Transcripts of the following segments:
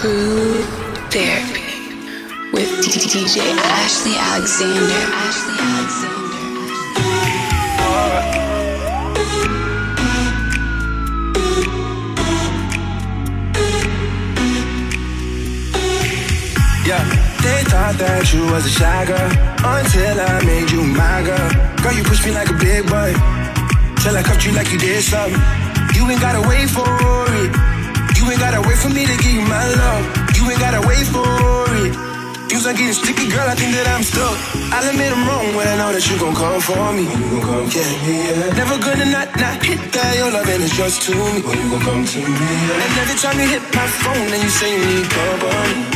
Groove Therapy with DJ Ashley Alexander. Ashley Alexander. Yeah, they thought that you was a shy girl until I made you my girl. Girl, you push me like a big boy till I cuffed you like you did something. You ain't gotta wait for it. You ain't gotta wait for me to give you my love. You ain't gotta wait for it. You start getting sticky, girl, I think that I'm stuck. I'll admit I'm wrong when I know that you gon' come for me. You gon' come get me, yeah. Never gonna not, not hit that. Your loving is just to me. When you gon' come to me, yeah. And every time you hit my phone and you say you need company.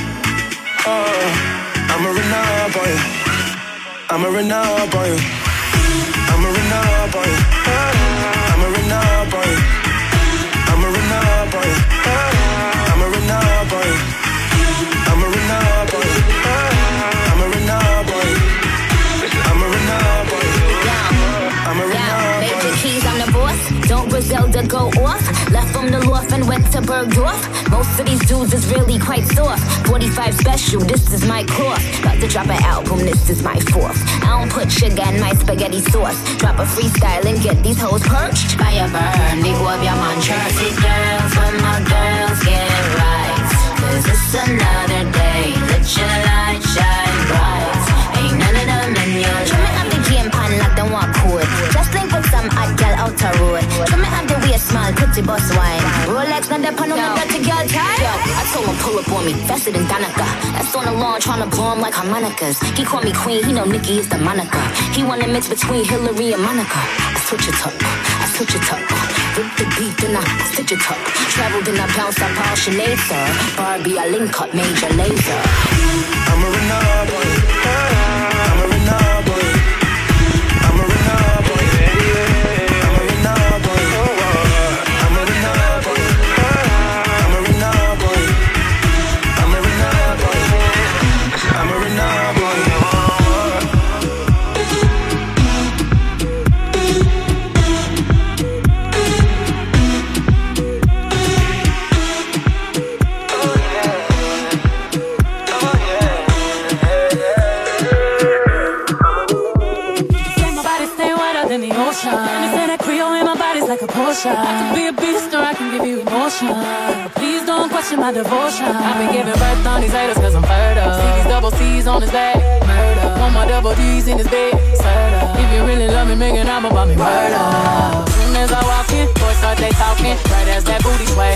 Oh, I'ma run. I'ma run. I'ma run. I'ma Griselda go off? Left from the loft and went to Bergdorf. Most of these dudes is really quite soft. 45 special, this is my course. About to drop an album, this is my fourth. I don't put sugar in my spaghetti sauce. Drop a freestyle and get these hoes perched. Fire burn, digo había mancha. See girls, when my girls get right. Cause it's another day. Let your light shine bright. Ain't none of them in your Try me have the game pan like them walk code. Just link with some hot girl out the road. Try me have the waist small, pretty bus wine. Rolex, not that pan on the dirty girl tie. Yo, I told him pull up on me, faster than Danica. That's on the lawn, tryna blow him like harmonicas. He call me queen, he know Nicki is the moniker. He wanna mix between Hillary and Monica. I switch it up, I switch it up. Rip the beat, then I stitch it up. Travel, then I bounce up all Sinead, sir. Barbie, I link up Major Lazer. I'ma run up like. I can be a beast or I can give you emotion. Please don't question my devotion. I've been giving birth on these haters cause I'm fertile. See these double C's on his back. Murder. Want my double D's in his bed. Serta. If you really love me, make an album about me. Murder. Soon as I walk in, boys start they talking. Right as that booty sway.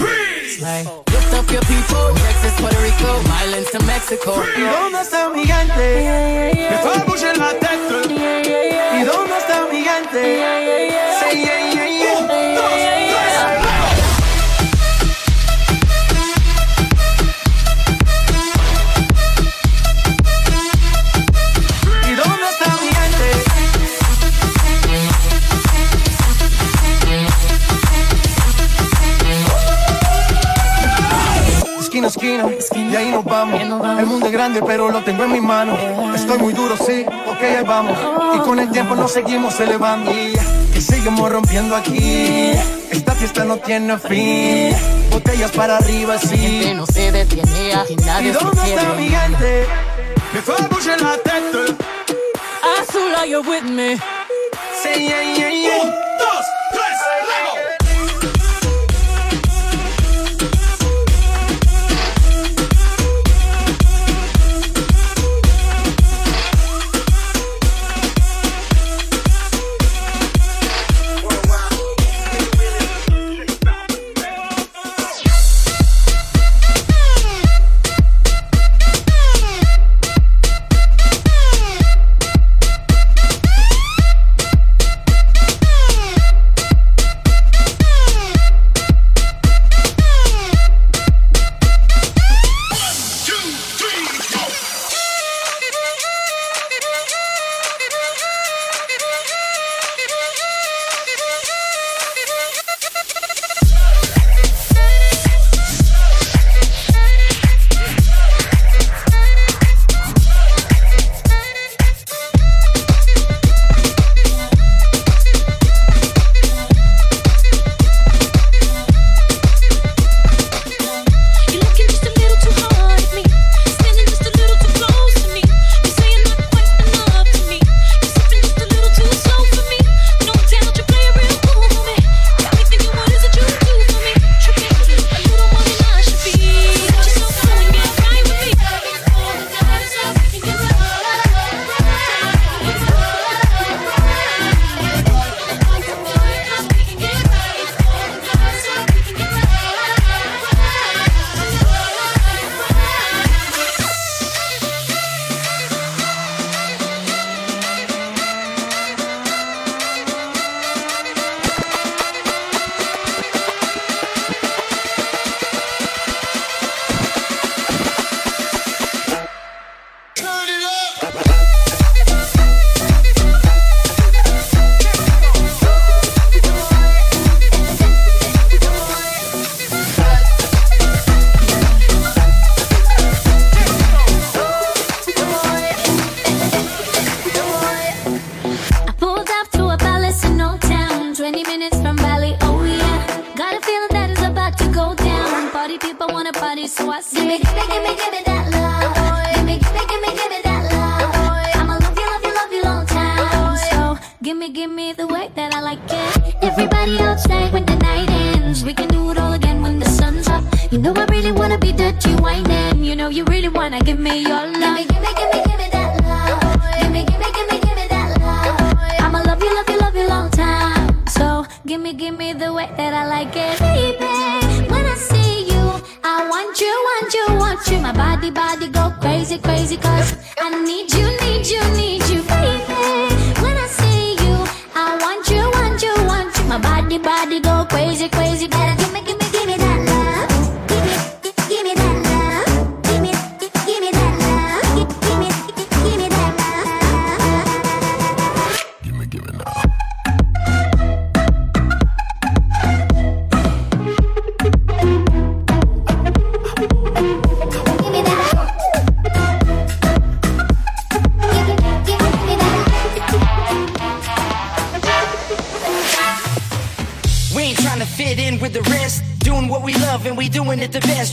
Sway. Lift up your people. Texas, Puerto Rico, Islands to Mexico. ¿Y dónde está mi? Me fue a bouger la tête. Y ahí nos vamos. El mundo es grande, pero lo tengo en mis manos. Estoy muy duro, sí, ok, ahí vamos. Y con el tiempo nos seguimos elevando. Y seguimos rompiendo aquí. Esta fiesta no tiene fin. Botellas para arriba, Gente sí. no se detiene, aquí ¿Y nadie se dónde está mi gente? Me fue a bouger la tête. Azul, you're with me. Say yeah, yeah, yeah.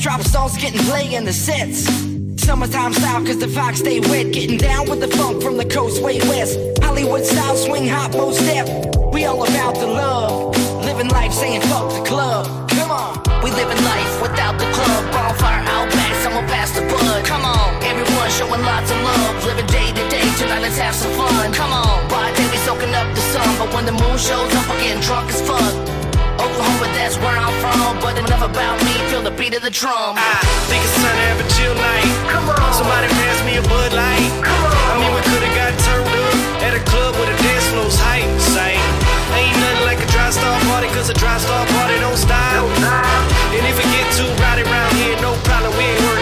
Drop songs getting play in the sets. Summertime style, cause the fox stay wet. Getting down with the funk from the coast way west. Hollywood style, swing hop, most step. We all about the love. Living life saying fuck the club. Come on. We living life without the club. Bonfire out back, someone pass the bud. Come on. Everyone showing lots of love. Living day to day, tonight let's have some fun. Come on. By day we soaking up the sun. But when the moon shows up, we getting drunk as fuck that's where I'm from. But enough about me, feel the beat of the drum. I think it's time to have a chill night. Come on. Somebody pass me a Bud Light. Come on. I mean, we could have got turned up at a club where the dance floor's hype. Same. Ain't nothing like a dry star party, cause a dry star party don't stop. Don't. And if it get too rowdy here, no problem, we ain't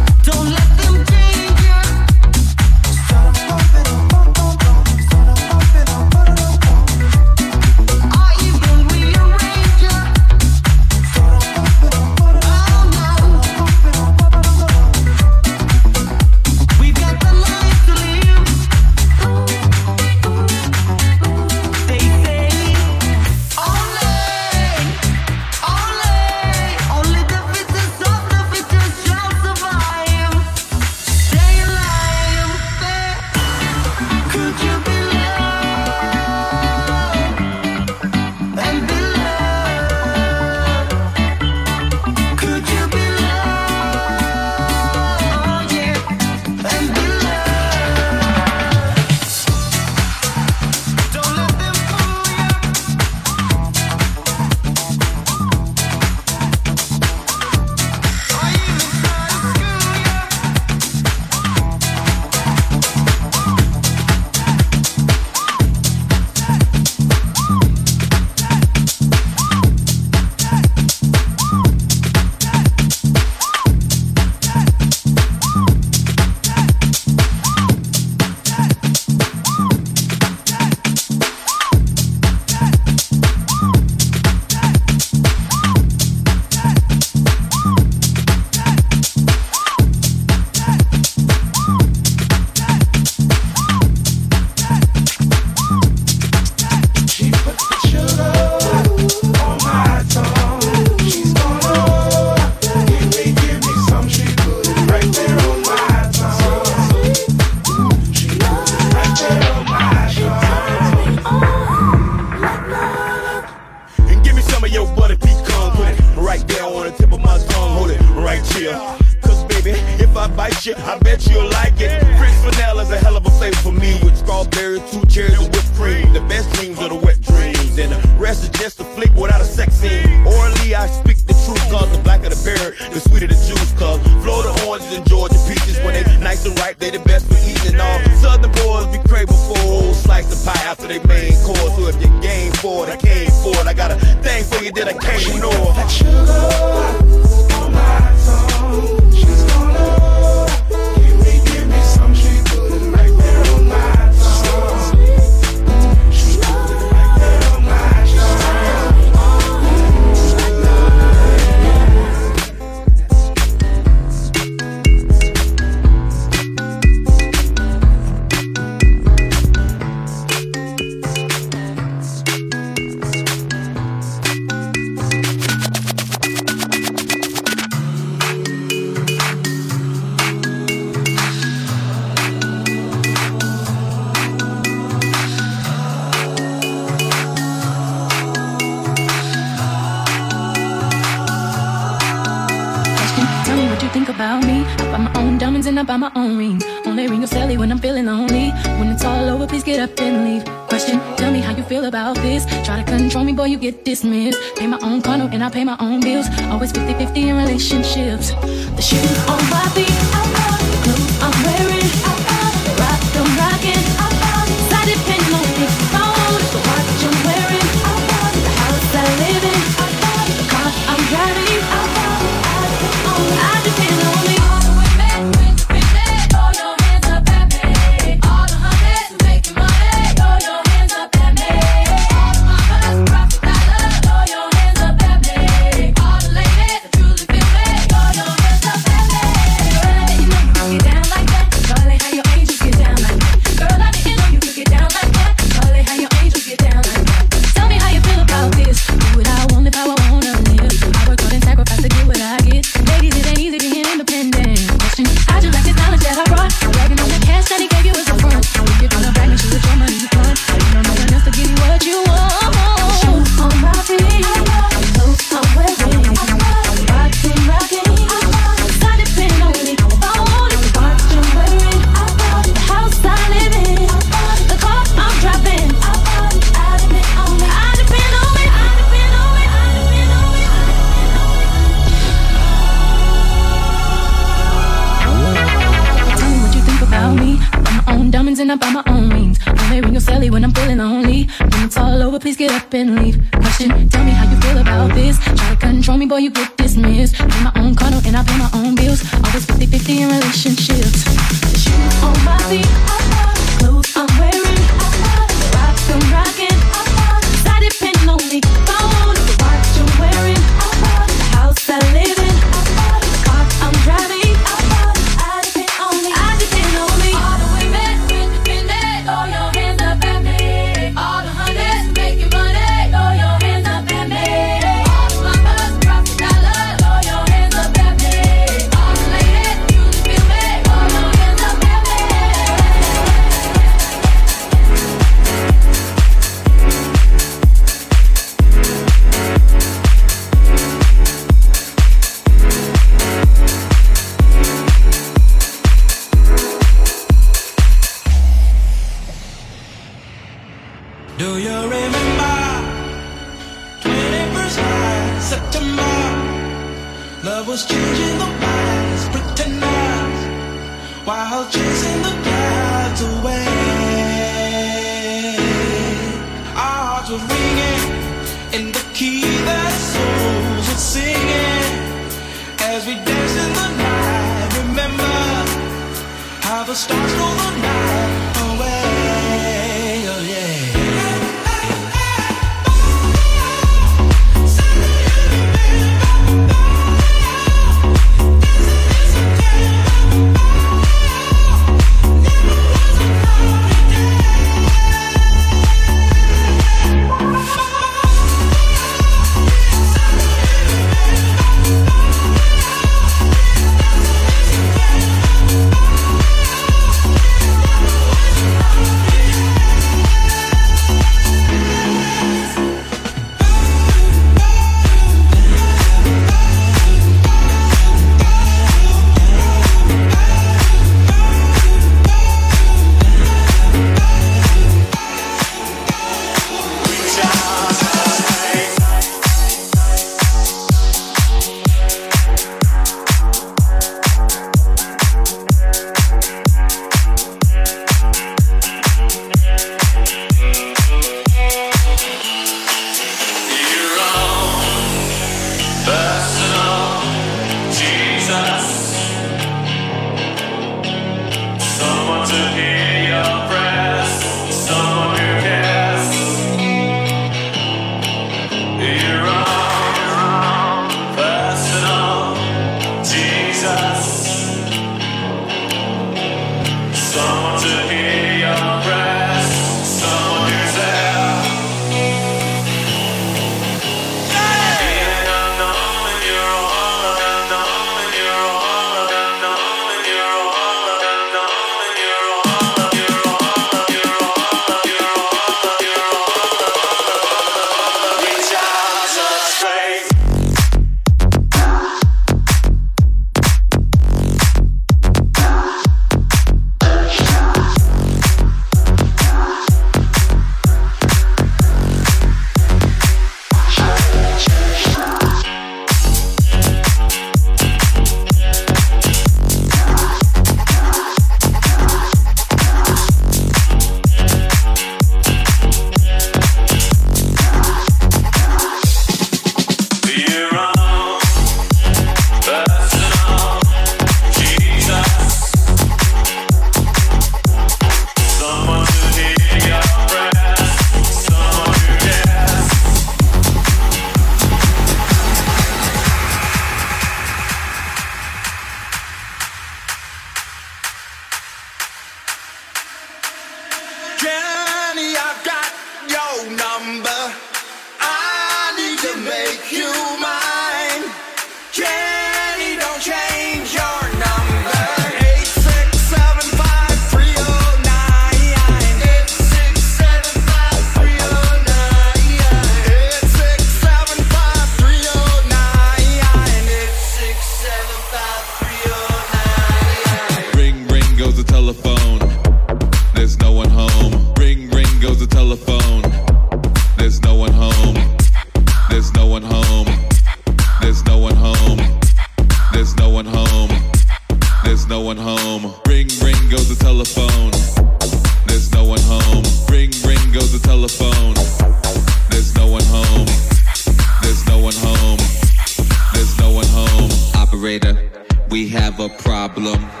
a problem.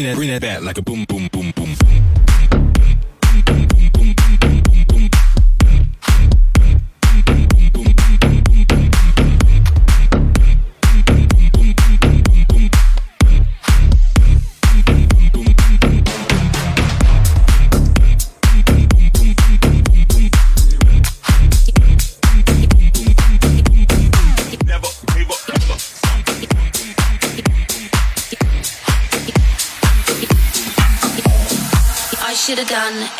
bring that, bring that back like a boom.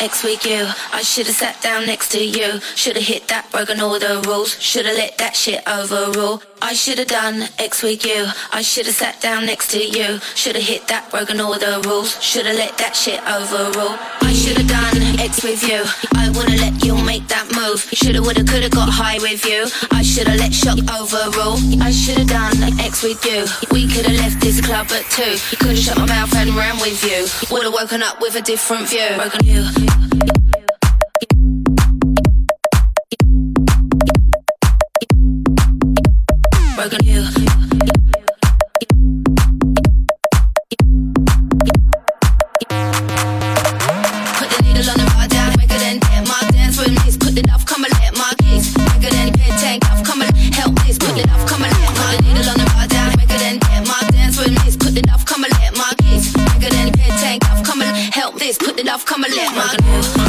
ex with you. I should've sat down next to you. Should've hit that, broken all the rules. Should've let that shit overrule. I should've done X with you. I should've sat down next to you. Should've hit that, broken all the rules. Should've let that shit overrule. I should've done X with you. I wanna let you make that move. Shoulda, woulda, coulda got high with you. I shoulda let shock overrule. I shoulda done X with you. We coulda left this club at two. Coulda shut my mouth and ran with you. Woulda woken up with a different view. Broken you. Broken you. love, come and let my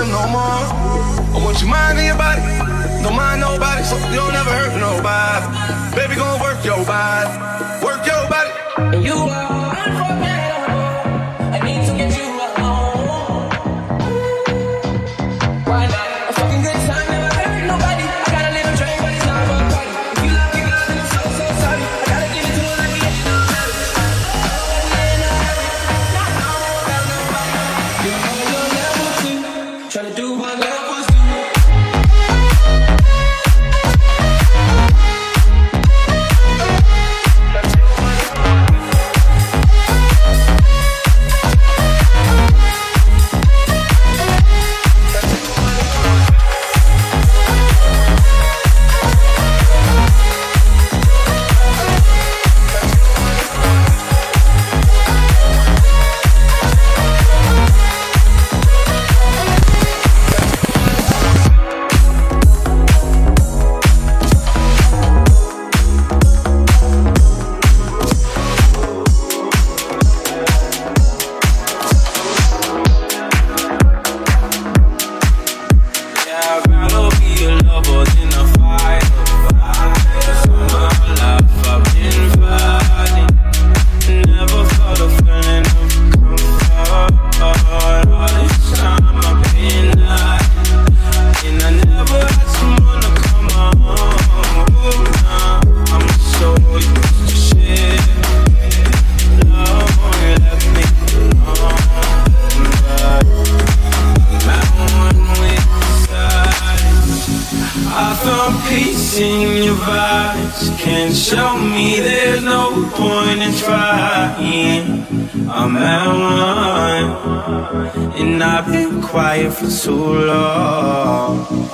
them no more. I want your mind and your body. Don't mind nobody, so you don't ever hurt nobody. Baby, gonna work your body. Work your body. And you are. me, there's no point in trying. I'm at one, and I've been quiet for too long.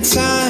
Time.